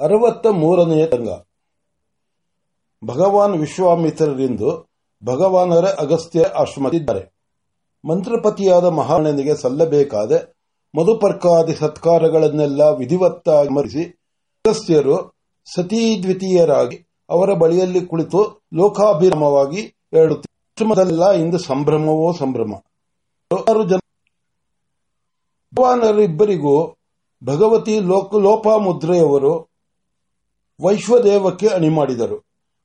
ಅರವತ್ತ ಮೂರನೆಯ ತಂಗ ಭಗವಾನ್ ವಿಶ್ವಾಮಿತ್ರರಿಂದು ಭಗವಾನರ ಅಗಸ್ತ್ಯ ಆಶ್ರಮದಿದ್ದಾರೆ ಮಂತ್ರಪತಿಯಾದ ಮಹಾರಾಣನಿಗೆ ಸಲ್ಲಬೇಕಾದ ಮಧುಪರ್ಕಾದಿ ಸತ್ಕಾರಗಳನ್ನೆಲ್ಲ ವಿಧಿವತ್ತಾಗಿ ಮರಿಸಿ ಅಗಸ್ತ್ಯರು ಸತೀದ್ವಿತೀಯರಾಗಿ ಅವರ ಬಳಿಯಲ್ಲಿ ಕುಳಿತು ಲೋಕಾಭಿರಾಮವಾಗಿ ಆಶ್ರಮದಲ್ಲ ಇಂದು ಸಂಭ್ರಮವೋ ಸಂಭ್ರಮ. ಜನ ಭಗವಾನರಿಬ್ಬರಿಗೂ ಭಗವತಿ ಲೋಕ ಲೋಪಾಮುದ್ರೆಯವರು ವೈಶ್ವದೇವಕ್ಕೆ ಅಣಿ ಮಾಡಿದರು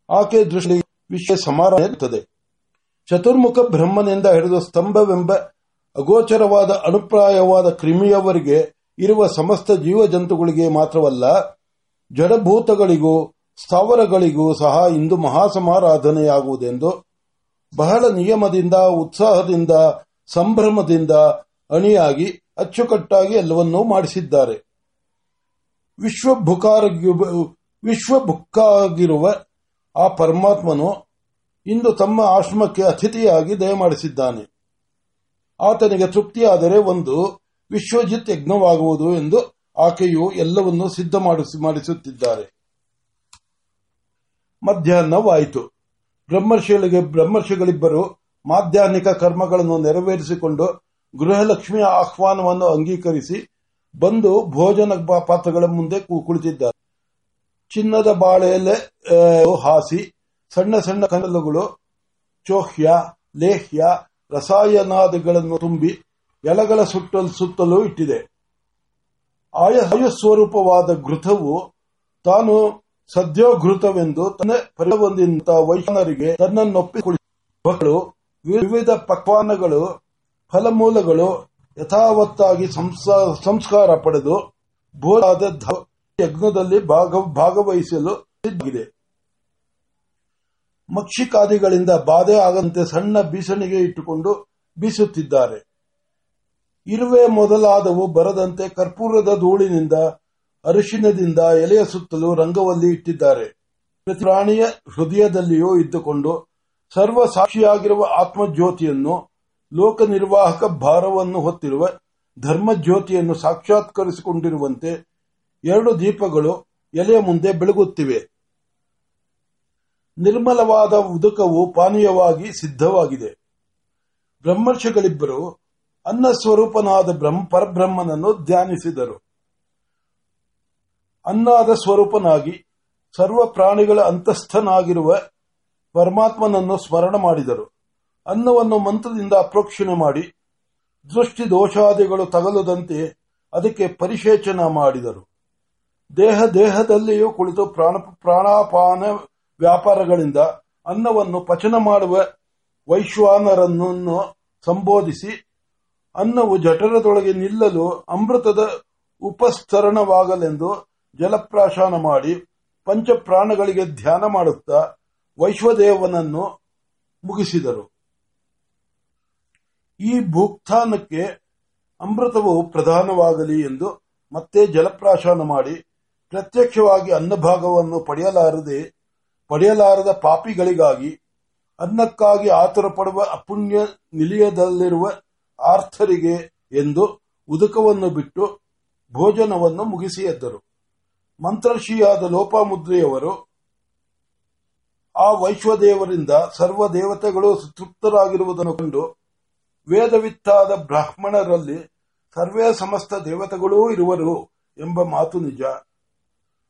ಆಕೆ ದೃಷ್ಟಿ ವಿಶ್ವ ಸಮಾರಂಭ ಇರುತ್ತದೆ ಚತುರ್ಮುಖ ಬ್ರಹ್ಮನಿಂದ ಹಿಡಿದು ಸ್ತಂಭವೆಂಬ ಅಗೋಚರವಾದ ಅನುಪ್ರಾಯವಾದ ಕ್ರಿಮಿಯವರಿಗೆ ಇರುವ ಸಮಸ್ತ ಜೀವಜಂತುಗಳಿಗೆ ಮಾತ್ರವಲ್ಲ, ಜಡಭೂತಗಳಿಗೂ ಸ್ಥಾವರಗಳಿಗೂ ಸಹ ಇಂದು ಮಹಾಸಮಾರಾಧನೆಯಾಗುವುದೆಂದು ಬಹಳ ನಿಯಮದಿಂದ, ಉತ್ಸಾಹದಿಂದ, ಸಂಭ್ರಮದಿಂದ ಅಣಿಯಾಗಿ, ಅಚ್ಚುಕಟ್ಟಾಗಿ ಎಲ್ಲವನ್ನೂ ಮಾಡಿಸಿದ್ದಾರೆ. ವಿಶ್ವಭುಕ್ಕಾಗಿರುವ ಆ ಪರಮಾತ್ಮನು ಇಂದು ತಮ್ಮ ಆಶ್ರಮಕ್ಕೆ ಅತಿಥಿಯಾಗಿ ದಯಮಾಡಿಸಿದ್ದಾನೆ. ಆತನಿಗೆ ತೃಪ್ತಿಯಾದರೆ ಒಂದು ವಿಶ್ವಜಿತ್ ಯಜ್ಞವಾಗುವುದು ಎಂದು ಆಕೆಯು ಎಲ್ಲವನ್ನೂ ಸಿದ್ಧ ಮಾಡಿಸುತ್ತಿದ್ದಾರೆ. ಮಧ್ಯಾಹ್ನವಾಯಿತು. ಬ್ರಹ್ಮರ್ಷಿಗಳಿಗೆ ಬ್ರಹ್ಮರ್ಷಿಗಳಿಬ್ಬರು ಮಾಧ್ಯಾಹ್ನಿಕ ಕರ್ಮಗಳನ್ನು ನೆರವೇರಿಸಿಕೊಂಡು ಗೃಹಲಕ್ಷ್ಮಿಯ ಆಹ್ವಾನವನ್ನು ಅಂಗೀಕರಿಸಿ ಬಂದು ಭೋಜನ ಪಾತ್ರಗಳ ಮುಂದೆ ಕುಳಿತಿದ್ದಾರೆ. ಚಿನ್ನದ ಬಾಳೆಲೆ ಹಾಸಿ, ಸಣ್ಣ ಸಣ್ಣ ಕನಲುಗಳು, ಚೋಹ್ಯ, ಲೇಹ್ಯ, ರಸಾಯನಾದಿಗಳನ್ನು ತುಂಬಿ ಎಲೆಗಳ ಸುತ್ತಲು ಸುತ್ತಲೂ ಇಟ್ಟಿದೆ. ಆಯುಸ್ವರೂಪವಾದ ಘೃತವು ತಾನು ಸದ್ಯೋ ಘೃತವೆಂದು ತನ್ನ ಪರಿವಂದಿಂತ ವೈಷ್ಣರಿಗೆ ತನ್ನನ್ನೊಪ್ಪಿ ಮಕ್ಕಳು, ವಿವಿಧ ಪಕ್ವಾನಗಳು, ಫಲಮೂಲಗಳು ಯಥಾವತ್ತಾಗಿ ಸಂಸ್ಕಾರ ಪಡೆದು ಬೋರಾದ ಯಜ್ಞದಲ್ಲಿ ಭಾಗವಹಿಸಲು ಸಿದ್ಧಗಿದೆ ಮಕ್ಷಿಕಾದಿಗಳಿಂದ ಬಾಧೆ ಆಗಂತೆ ಸಣ್ಣ ಬೀಸಣಿಗೆ ಇಟ್ಟುಕೊಂಡು ಬೀಸುತ್ತಿದ್ದಾರೆ. ಇರುವೆ ಮೊದಲಾದವು ಬರದಂತೆ ಕರ್ಪೂರದ ಧೂಳಿನಿಂದ, ಅರಿಶಿನದಿಂದ ಎಲೆಯ ಸುತ್ತಲೂ ರಂಗವಲ್ಲಿ ಇಟ್ಟಿದ್ದಾರೆ. ಪ್ರಾಣಿಯ ಹೃದಯದಲ್ಲಿಯೂ ಇದ್ದುಕೊಂಡು ಸರ್ವ ಸಾಕ್ಷಿಯಾಗಿರುವ ಆತ್ಮಜ್ಯೋತಿಯನ್ನು ಲೋಕ ನಿರ್ವಾಹಕ ಭಾರವನ್ನು ಹೊತ್ತಿರುವ ಧರ್ಮಜ್ಯೋತಿಯನ್ನು ಸಾಕ್ಷಾತ್ಕರಿಸಿಕೊಂಡಿರುವಂತೆ ಎರಡು ದೀಪಗಳು ಎಲೆಯ ಮುಂದೆ ಬೆಳಗುತ್ತಿವೆ. ನಿರ್ಮಲವಾದ ಉದಕವು ಪಾನೀಯವಾಗಿ ಸಿದ್ಧವಾಗಿದೆ. ಬ್ರಹ್ಮರ್ಷಿಗಳಿಬ್ಬರು ಅನ್ನ ಸ್ವರೂಪನಾದ ಪರಬ್ರಹ್ಮನನ್ನು ಧ್ಯಾನಿಸಿದರು. ಅನ್ನಾದ ಸ್ವರೂಪನಾಗಿ ಸರ್ವ ಪ್ರಾಣಿಗಳ ಅಂತಸ್ಥನಾಗಿರುವ ಪರಮಾತ್ಮನನ್ನು ಸ್ಮರಣ ಮಾಡಿದರು. ಅನ್ನವನ್ನು ಮಂತ್ರದಿಂದ ಅಪ್ರೋಕ್ಷಣೆ ಮಾಡಿ ದೃಷ್ಟಿ ದೋಷಾದಿಗಳು ತಗಲದಂತೆ ಅದಕ್ಕೆ ಪರಿಶೇಚನ ಮಾಡಿದರು. ದೇಹ ದೇಹದಲ್ಲಿಯೂ ಕುಳಿತು ಪ್ರಾಣ ಪ್ರಾಣಾಪಾನ ವ್ಯಾಪಾರಗಳಿಂದ ಅನ್ನವನ್ನು ಪಚನ ಮಾಡುವ ವೈಶ್ವಾನರನ್ನು ಸಂಬೋಧಿಸಿ ಅನ್ನವು ಜಠರದೊಳಗೆ ನಿಲ್ಲಲು ಅಮೃತದ ಉಪಸ್ತರಣವಾಗಲೆಂದು ಜಲಪ್ರಾಶಾನ ಮಾಡಿ ಪಂಚಪ್ರಾಣಗಳಿಗೆ ಧ್ಯಾನ ಮಾಡುತ್ತಾ ವೈಶ್ವದೇವನನ್ನು ಮುಗಿಸಿದರು. ಈ ಭೂಕ್ತಾನಕ್ಕೆ ಅಮೃತವು ಪ್ರಧಾನವಾಗಲಿ ಎಂದು ಮತ್ತೆ ಜಲಪ್ರಾಶಾನ ಮಾಡಿ ಪ್ರತ್ಯಕ್ಷವಾಗಿ ಅನ್ನಭಾಗವನ್ನು ಪಡೆಯಲಾರದೆ, ಪಡೆಯಲಾರದ ಪಾಪಿಗಳಿಗಾಗಿ, ಅನ್ನಕ್ಕಾಗಿ ಆತುರ ಪಡುವ ಅಪುಣ್ಯ ನಿಲಯದಲ್ಲಿರುವ ಆರ್ಥರಿಗೆ ಎಂದು ಉದುಕವನ್ನು ಬಿಟ್ಟು ಭೋಜನವನ್ನು ಮುಗಿಸಿ ಎದ್ದರು ಮಂತ್ರರ್ಷಿಯಾದ ಲೋಪಾಮುದ್ರೆಯವರು ಆ ವೈಶ್ವದೇವರಿಂದ ಸರ್ವ ದೇವತೆಗಳು ತೃಪ್ತರಾಗಿರುವುದನ್ನು ಕಂಡು ವೇದವಿತ್ತಾದ ಬ್ರಾಹ್ಮಣರಲ್ಲಿ ಸರ್ವೇ ಸಮಸ್ತ ದೇವತೆಗಳೂ ಇರುವರು ಎಂಬ ಮಾತು ನಿಜ.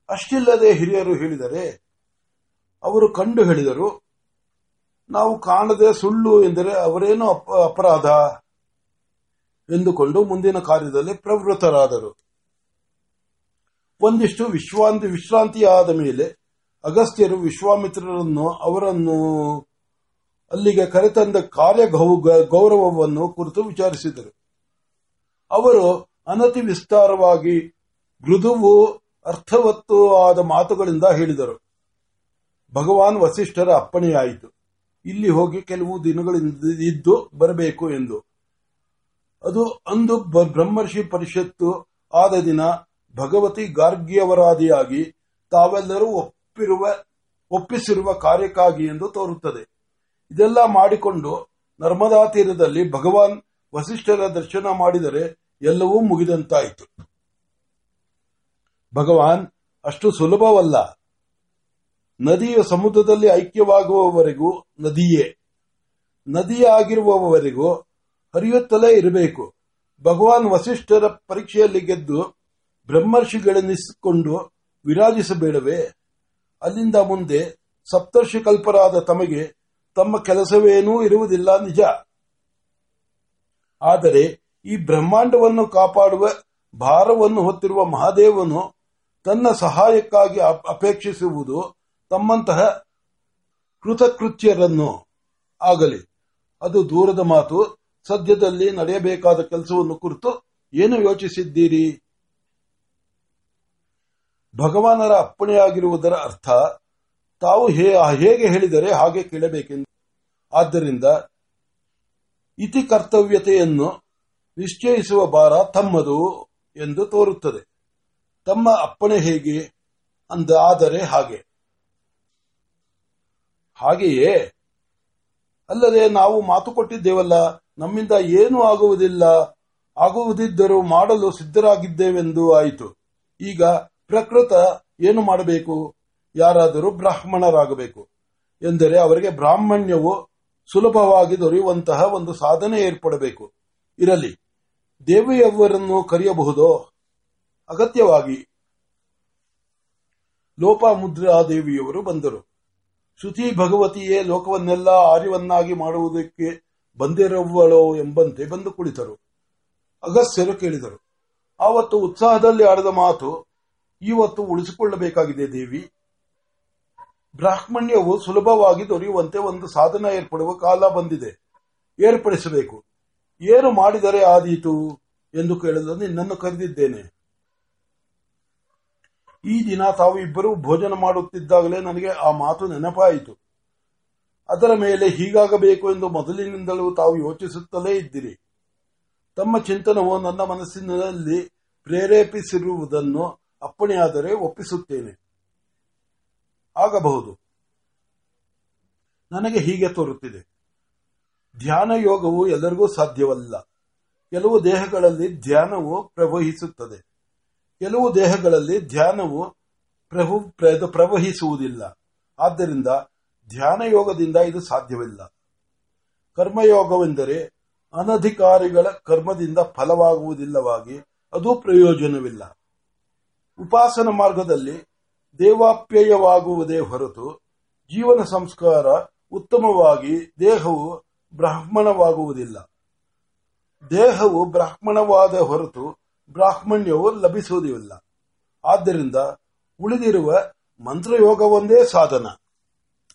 ಅಷ್ಟಿಲ್ಲದೆ ಹಿರಿಯರು ಹೇಳಿದರೆ, ಅವರು ಕಂಡು ಹೇಳಿದರು, ನಾವು ಕಾಣದೆ ಸುಳ್ಳು ಎಂದರೆ ಅವರೇನು ಅಪರಾಧ? ಎಂದುಕೊಂಡು ಮುಂದಿನ ಕಾರ್ಯದಲ್ಲಿ ಪ್ರವೃತ್ತರಾದರು. ಒಂದಿಷ್ಟು ವಿಶ್ರಾಂತಿ ವಿಶ್ರಾಂತಿಯಾದ ಮೇಲೆ ಅಗಸ್ತ್ಯರು ವಿಶ್ವಾಮಿತ್ರರನ್ನು, ಅವರನ್ನು ಅಲ್ಲಿಗೆ ಕರೆತಂದ ಕಾರ್ಯ ಗೌರವವನ್ನು ಕುರಿತು ವಿಚಾರಿಸಿದರು. ಅವರು ಅನತಿ ವಿಸ್ತಾರವಾಗಿ ಮೃದುವು ಅರ್ಥವತ್ತು ಆದ ಮಾತುಗಳಿಂದ ಹೇಳಿದರು. ಭಗವಾನ್ ವಸಿಷ್ಠರ ಅಪ್ಪಣೆಯಾಯಿತು. ಇಲ್ಲಿ ಹೋಗಿ ಕೆಲವು ದಿನಗಳಿಂದ ಇದ್ದು ಬರಬೇಕು ಎಂದು. ಅದು ಅಂದು ಬ್ರಹ್ಮರ್ಷಿ ಪರಿಷತ್ತು ಆದ ದಿನ ಭಗವತಿ ಗಾರ್ಗಿಯವರಾದಿಯಾಗಿ ತಾವೆಲ್ಲರೂ ಒಪ್ಪಿರುವ, ಒಪ್ಪಿಸಿರುವ ಕಾರ್ಯಕ್ಕಾಗಿ ಎಂದು ತೋರುತ್ತದೆ. ಇದೆಲ್ಲ ಮಾಡಿಕೊಂಡು ನರ್ಮದಾ ತೀರದಲ್ಲಿ ಭಗವಾನ್ ವಸಿಷ್ಠರ ದರ್ಶನ ಮಾಡಿದರೆ ಎಲ್ಲವೂ ಮುಗಿದಂತಾಯಿತು. ಭಗವಾನ್ ಅಷ್ಟು ಸುಲಭವಲ್ಲ. ನದಿಯು ಸಮುದ್ರದಲ್ಲಿ ಐಕ್ಯವಾಗುವವರೆಗೂ ನದಿಯೇ. ನದಿಯಾಗಿರುವವರೆಗೂ ಹರಿಯುತ್ತಲೇ ಇರಬೇಕು. ಭಗವಾನ್ ವಸಿಷ್ಠರ ಪರೀಕ್ಷೆಯಲ್ಲಿ ಗೆದ್ದು ಬ್ರಹ್ಮರ್ಷಿಗಳೆನಿಸಿಕೊಂಡು ವಿರಾಜಿಸಬೇಡವೇ? ಅಲ್ಲಿಂದ ಮುಂದೆ ಸಪ್ತರ್ಷಿ ಕಲ್ಪರಾದ ತಮಗೆ ತಮ್ಮ ಕೆಲಸವೇನೂ ಇರುವುದಿಲ್ಲ ನಿಜ. ಆದರೆ ಈ ಬ್ರಹ್ಮಾಂಡವನ್ನು ಕಾಪಾಡುವ ಭಾರವನ್ನು ಹೊತ್ತಿರುವ ಮಹಾದೇವನು ತನ್ನ ಸಹಾಯಕ್ಕಾಗಿ ಅಪ್- ಅಪೇಕ್ಷಿಸುವುದು ತಮ್ಮಂತಹ ಕೃತಕೃತ್ಯರನ್ನು ಆಗಲಿ. ಅದು ದೂರದ ಮಾತು. ಸದ್ಯದಲ್ಲಿ ನಡೆಯಬೇಕಾದ ಕೆಲಸವನ್ನು ಕುರಿತು ಏನು ಯೋಚಿಸಿದ್ದೀರಿ? ಭಗವಾನರ ಅಪ್ಪಣೆಯಾಗಿರುವುದರ ಅರ್ಥ, ತಾವು ಹೇಗೆ ಹೇಳಿದರೆ ಹಾಗೆ ಕೇಳಬೇಕೆಂದು. ಆದ್ದರಿಂದ ಇತಿ ಕರ್ತವ್ಯತೆಯನ್ನು ನಿಶ್ಚಯಿಸುವ ಭಾರ ತಮ್ಮದು ಎಂದು ತೋರುತ್ತದೆ. ತಮ್ಮ ಅಪ್ಪಣೆ ಹೇಗೆ ಅಂದ, ಆದರೆ ಹಾಗೆ. ಹಾಗೆಯೇ, ಅಲ್ಲದೆ ನಾವು ಮಾತು ಕೊಟ್ಟಿದ್ದೇವಲ್ಲ, ನಮ್ಮಿಂದ ಏನೂ ಆಗುವುದಿಲ್ಲ. ಆಗುವುದಿದ್ದರೂ ಮಾಡಲು ಸಿದ್ಧರಾಗಿದ್ದೇವೆಂದು ಆಯಿತು. ಈಗ ಪ್ರಕೃತ ಏನು ಮಾಡಬೇಕು? ಯಾರಾದರೂ ಬ್ರಾಹ್ಮಣರಾಗಬೇಕು. ಎಂದರೆ ಅವರಿಗೆ ಬ್ರಾಹ್ಮಣ್ಯವು ಸುಲಭವಾಗಿ ದೊರೆಯುವಂತಹ ಒಂದು ಸಾಧನೆ ಏರ್ಪಡಬೇಕು. ಇರಲಿ, ದೇವಿಯವರನ್ನು ಕರೆಯಬಹುದೋ? ಅಗತ್ಯವಾಗಿ ಲೋಪಾಮುದ್ರಾದೇವಿಯವರು ಬಂದರು. ಶ್ರುತಿ ಭಗವತಿಯೇ ಲೋಕವನ್ನೆಲ್ಲ ಆರ್ಯವನ್ನಾಗಿ ಮಾಡುವುದಕ್ಕೆ ಬಂದಿರುವಳೋ ಎಂಬಂತೆ ಬಂದು ಕುಳಿತರು. ಅಗಸ್ಯರು ಕೇಳಿದರು, ಆವತ್ತು ಉತ್ಸಾಹದಲ್ಲಿ ಆಡಿದ ಮಾತು ಇವತ್ತು ಉಳಿಸಿಕೊಳ್ಳಬೇಕಾಗಿದೆ ದೇವಿ. ಬ್ರಾಹ್ಮಣ್ಯವು ಸುಲಭವಾಗಿ ದೊರೆಯುವಂತೆ ಒಂದು ಸಾಧನ ಏರ್ಪಡುವ ಕಾಲ ಬಂದಿದೆ. ಏರ್ಪಡಿಸಬೇಕು. ಏನು ಮಾಡಿದರೆ ಆದೀತು? ಎಂದು ಕೇಳಲು ನಿನ್ನನ್ನು ಕರೆದಿದ್ದೇನೆ. ಈ ದಿನ ತಾವು ಇಬ್ಬರೂ ಭೋಜನ ಮಾಡುತ್ತಿದ್ದಾಗಲೇ ನನಗೆ ಆ ಮಾತು ನೆನಪಾಯಿತು. ಅದರ ಮೇಲೆ ಹೀಗಾಗಬೇಕು ಎಂದು ಮೊದಲಿನಿಂದಲೂ ತಾವು ಯೋಚಿಸುತ್ತಲೇ ಇದ್ದಿರಿ. ತಮ್ಮ ಚಿಂತನವು ನನ್ನ ಮನಸ್ಸಿನಲ್ಲಿ ಪ್ರೇರೇಪಿಸಿರುವುದನ್ನು ಅಪ್ಪಣೆಯಾದರೆ ಒಪ್ಪಿಸುತ್ತೇನೆ. ಆಗಬಹುದು. ನನಗೆ ಹೀಗೆ ತೋರುತ್ತಿದೆ. ಧ್ಯಾನ ಯೋಗವು ಎಲ್ಲರಿಗೂ ಸಾಧ್ಯವಲ್ಲ. ಕೆಲವು ದೇಹಗಳಲ್ಲಿ ಧ್ಯಾನವು ಪ್ರವಹಿಸುತ್ತದೆ. ಕೆಲವು ದೇಹಗಳಲ್ಲಿ ಧ್ಯಾನವು ಪ್ರಭು- ಪ್ರ- ಪ್ರವಹಿಸುವುದಿಲ್ಲ. ಆದ್ದರಿಂದ ಧ್ಯಾನ ಯೋಗದಿಂದ ಇದು ಸಾಧ್ಯವಿಲ್ಲ. ಕರ್ಮಯೋಗವೆಂದರೆ ಅನಧಿಕಾರಿಗಳ ಕರ್ಮದಿಂದ ಫಲವಾಗುವುದಿಲ್ಲವಾಗಿ ಅದು ಪ್ರಯೋಜನವಿಲ್ಲ. ಉಪಾಸನ ಮಾರ್ಗದಲ್ಲಿ ದೇವಾಪ್ಯಯವಾಗುವುದೇ ಹೊರತು ಜೀವನ ಸಂಸ್ಕಾರ ಉತ್ತಮವಾಗಿ ದೇಹವು ಬ್ರಾಹ್ಮಣವಾಗುವುದಿಲ್ಲ. ದೇಹವು ಬ್ರಾಹ್ಮಣವಾದ ಹೊರತು ಬ್ರಾಹ್ಮಣ್ಯವು ಲಭಿಸುವುದಿಲ್ಲ. ಆದ್ದರಿಂದ ಉಳಿದಿರುವ ಮಂತ್ರಯೋಗವೊಂದೇ ಸಾಧನ.